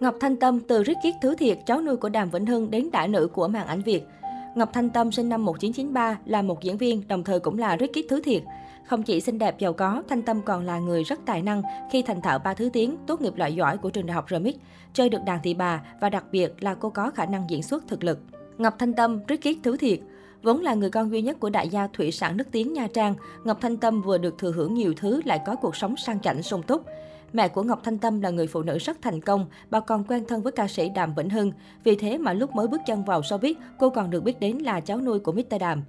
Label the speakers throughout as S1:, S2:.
S1: Ngọc Thanh Tâm từ Riết Kiết Thứ Thiệt, cháu nuôi của Đàm Vĩnh Hưng đến đại nữ của màn ảnh Việt. Ngọc Thanh Tâm sinh năm 1993 là một diễn viên, đồng thời cũng là Riết Kiết Thứ Thiệt. Không chỉ xinh đẹp giàu có, Thanh Tâm còn là người rất tài năng khi thành thạo ba thứ tiếng, tốt nghiệp loại giỏi của trường đại học RMIT, chơi được đàn tỳ bà và đặc biệt là cô có khả năng diễn xuất thực lực. Ngọc Thanh Tâm, Riết Kiết Thứ Thiệt Vốn là người con duy nhất của đại gia thủy sản nước tiếng Nha Trang, Ngọc Thanh Tâm vừa được thừa hưởng nhiều thứ lại có cuộc sống sang chảnh sung túc. Mẹ của Ngọc Thanh Tâm là người phụ nữ rất thành công, bà còn quen thân với ca sĩ Đàm Vĩnh Hưng. Vì thế mà lúc mới bước chân vào showbiz, cô còn được biết đến là cháu nuôi của Mr. Đàm.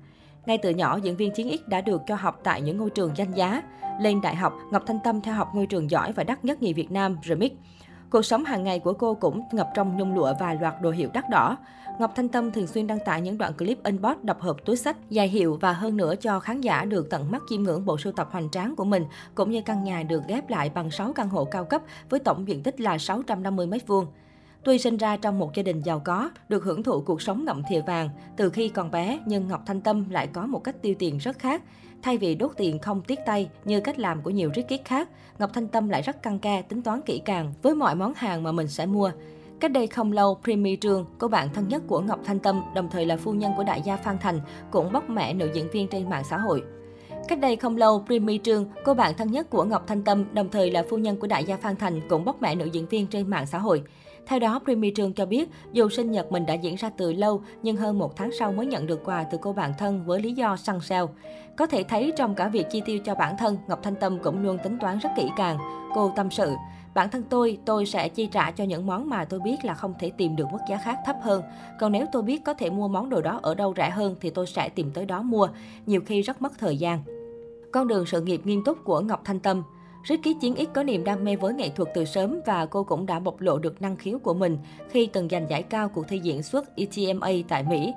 S1: Ngay từ nhỏ, diễn viên Chiến X đã được cho học tại những ngôi trường danh giá. Lên đại học, Ngọc Thanh Tâm theo học ngôi trường giỏi và đắt nhất nhì Việt Nam, RMIT. Cuộc sống hàng ngày của cô cũng ngập trong nhung lụa và loạt đồ hiệu đắt đỏ. Ngọc Thanh Tâm thường xuyên đăng tải những đoạn clip unbox đập hộp túi sách, dài hiệu và hơn nữa cho khán giả được tận mắt chiêm ngưỡng bộ sưu tập hoành tráng của mình, cũng như căn nhà được ghép lại bằng 6 căn hộ cao cấp với tổng diện tích là 650 m2. Tuy sinh ra trong một gia đình giàu có, được hưởng thụ cuộc sống ngậm thìa vàng, từ khi còn bé nhưng Ngọc Thanh Tâm lại có một cách tiêu tiền rất khác. Thay vì đốt tiền không tiếc tay như cách làm của nhiều rít kiết khác, Ngọc Thanh Tâm lại rất căng ca, tính toán kỹ càng với mọi món hàng mà mình sẽ mua. Cách đây không lâu, Primi Trương, cô bạn thân nhất của Ngọc Thanh Tâm, đồng thời là phu nhân của đại gia Phan Thành, cũng bóc mẹ nữ diễn viên trên mạng xã hội. Cách đây không lâu, Primi Trương, cô bạn thân nhất của Ngọc Thanh Tâm, đồng thời là phu nhân của đại gia Phan Thành, cũng bóc mẹ nữ diễn viên trên mạng xã hội. Theo đó, Primi Trương cho biết, dù sinh nhật mình đã diễn ra từ lâu, nhưng hơn một tháng sau mới nhận được quà từ cô bạn thân với lý do săn sale. Có thể thấy trong cả việc chi tiêu cho bản thân, Ngọc Thanh Tâm cũng luôn tính toán rất kỹ càng. Cô tâm sự, bản thân tôi, tôi sẽ chi trả cho những món mà tôi biết là không thể tìm được mức giá khác thấp hơn. Còn nếu tôi biết có thể mua món đồ đó ở đâu rẻ hơn thì tôi sẽ tìm tới đó mua, nhiều khi rất mất thời gian. Con đường sự nghiệp nghiêm túc của Ngọc Thanh Tâm Ricky Ký Chiến X có niềm đam mê với nghệ thuật từ sớm và cô cũng đã bộc lộ được năng khiếu của mình khi từng giành giải cao cuộc thi diễn xuất ETMA tại Mỹ.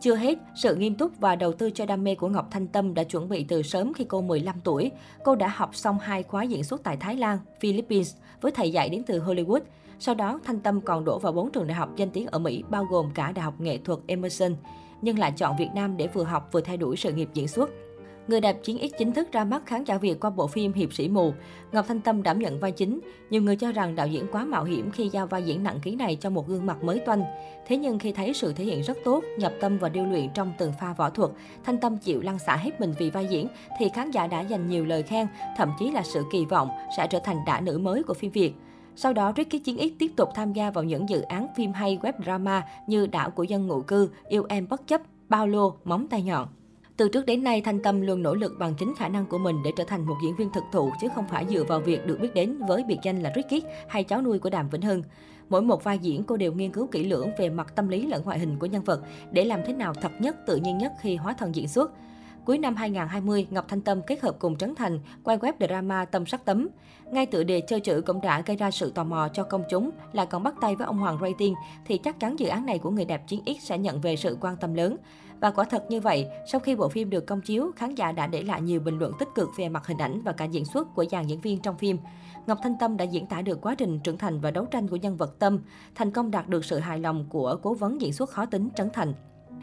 S1: Chưa hết, sự nghiêm túc và đầu tư cho đam mê của Ngọc Thanh Tâm đã chuẩn bị từ sớm khi cô 15 tuổi. Cô đã học xong hai khóa diễn xuất tại Thái Lan, Philippines với thầy dạy đến từ Hollywood. Sau đó, Thanh Tâm còn đổ vào bốn trường đại học danh tiếng ở Mỹ, bao gồm cả Đại học Nghệ thuật Emerson, nhưng lại chọn Việt Nam để vừa học vừa thay đổi sự nghiệp diễn xuất. Người đẹp chiến X chính thức ra mắt khán giả Việt qua bộ phim Hiệp sĩ mù. Ngọc Thanh Tâm đảm nhận vai chính. Nhiều người cho rằng đạo diễn quá mạo hiểm khi giao vai diễn nặng ký này cho một gương mặt mới toanh. Thế nhưng khi thấy sự thể hiện rất tốt, nhập tâm và điêu luyện trong từng pha võ thuật, Thanh Tâm chịu lăn xả hết mình vì vai diễn, thì khán giả đã dành nhiều lời khen, thậm chí là sự kỳ vọng sẽ trở thành đả nữ mới của phim Việt. Sau đó, Ricky Chiến X tiếp tục tham gia vào những dự án phim hay web drama như Đảo của dân ngụ cư, Yêu em bất chấp, Bao lô, Móng tay nhọn. Từ trước đến nay, Thanh Tâm luôn nỗ lực bằng chính khả năng của mình để trở thành một diễn viên thực thụ chứ không phải dựa vào việc được biết đến với biệt danh là Ricky hay cháu nuôi của Đàm Vĩnh Hưng. Mỗi một vai diễn cô đều nghiên cứu kỹ lưỡng về mặt tâm lý lẫn ngoại hình của nhân vật để làm thế nào thật nhất, tự nhiên nhất khi hóa thân diễn xuất. Cuối năm 2020, Ngọc Thanh Tâm kết hợp cùng Trấn Thành quay web drama Tâm sắc tấm. Ngay tựa đề chơi chữ cũng đã gây ra sự tò mò cho công chúng, lại còn bắt tay với ông Hoàng Rating thì chắc chắn dự án này của người đẹp chiến X sẽ nhận về sự quan tâm lớn. Và quả thật như vậy, sau khi bộ phim được công chiếu, khán giả đã để lại nhiều bình luận tích cực về mặt hình ảnh và cả diễn xuất của dàn diễn viên trong phim. Ngọc Thanh Tâm đã diễn tả được quá trình trưởng thành và đấu tranh của nhân vật Tâm, thành công đạt được sự hài lòng của cố vấn diễn xuất khó tính Trấn Thành.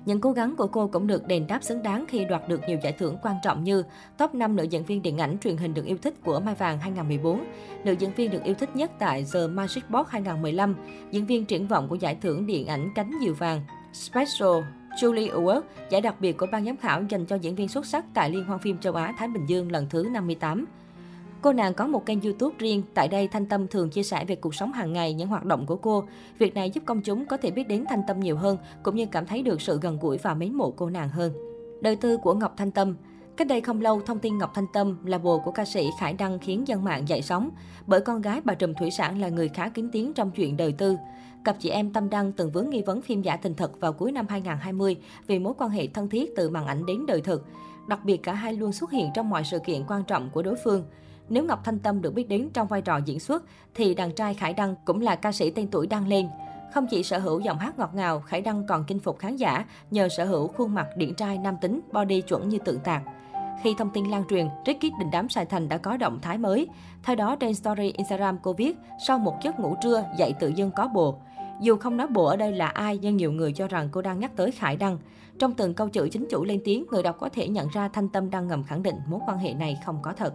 S1: Những cố gắng của cô cũng được đền đáp xứng đáng khi đoạt được nhiều giải thưởng quan trọng như top 5 nữ diễn viên điện ảnh truyền hình được yêu thích của Mai Vàng 2014, nữ diễn viên được yêu thích nhất tại The Magic Box 2015, diễn viên triển vọng của giải thưởng điện ảnh Cánh Diều Vàng, Special Julie Award, giải đặc biệt của ban giám khảo dành cho diễn viên xuất sắc tại Liên hoan phim châu Á Thái Bình Dương lần thứ 58. Cô nàng có một kênh YouTube riêng, tại đây Thanh Tâm thường chia sẻ về cuộc sống hàng ngày, những hoạt động của cô. Việc này giúp công chúng có thể biết đến Thanh Tâm nhiều hơn, cũng như cảm thấy được sự gần gũi và mến mộ cô nàng hơn. Đời tư của Ngọc Thanh Tâm Cách đây không lâu, thông tin Ngọc Thanh Tâm là bồ của ca sĩ Khải Đăng khiến dân mạng dậy sóng, bởi con gái bà Trùm Thủy Sản là người khá kín tiếng trong chuyện đời tư. Cặp chị em Tâm Đăng từng vướng nghi vấn phim giả tình thật vào cuối năm 2020 vì mối quan hệ thân thiết từ màn ảnh đến đời thực. Đặc biệt cả hai luôn xuất hiện trong mọi sự kiện quan trọng của đối phương. Nếu Ngọc Thanh Tâm được biết đến trong vai trò diễn xuất, thì đàn trai Khải Đăng cũng là ca sĩ tên tuổi đăng lên. Không chỉ sở hữu giọng hát ngọt ngào, Khải Đăng còn chinh phục khán giả nhờ sở hữu khuôn mặt điển trai nam tính, body chuẩn như tượng tạc. Khi thông tin lan truyền, Ricky đình đám Sài Thành đã có động thái mới. Theo đó, trên story Instagram cô viết, sau một giấc ngủ trưa, dậy tự dưng có bồ. Dù không nói bộ ở đây là ai, nhưng nhiều người cho rằng cô đang nhắc tới Khải Đăng. Trong từng câu chữ chính chủ lên tiếng, người đọc có thể nhận ra Thanh Tâm đang ngầm khẳng định mối quan hệ này không có thật.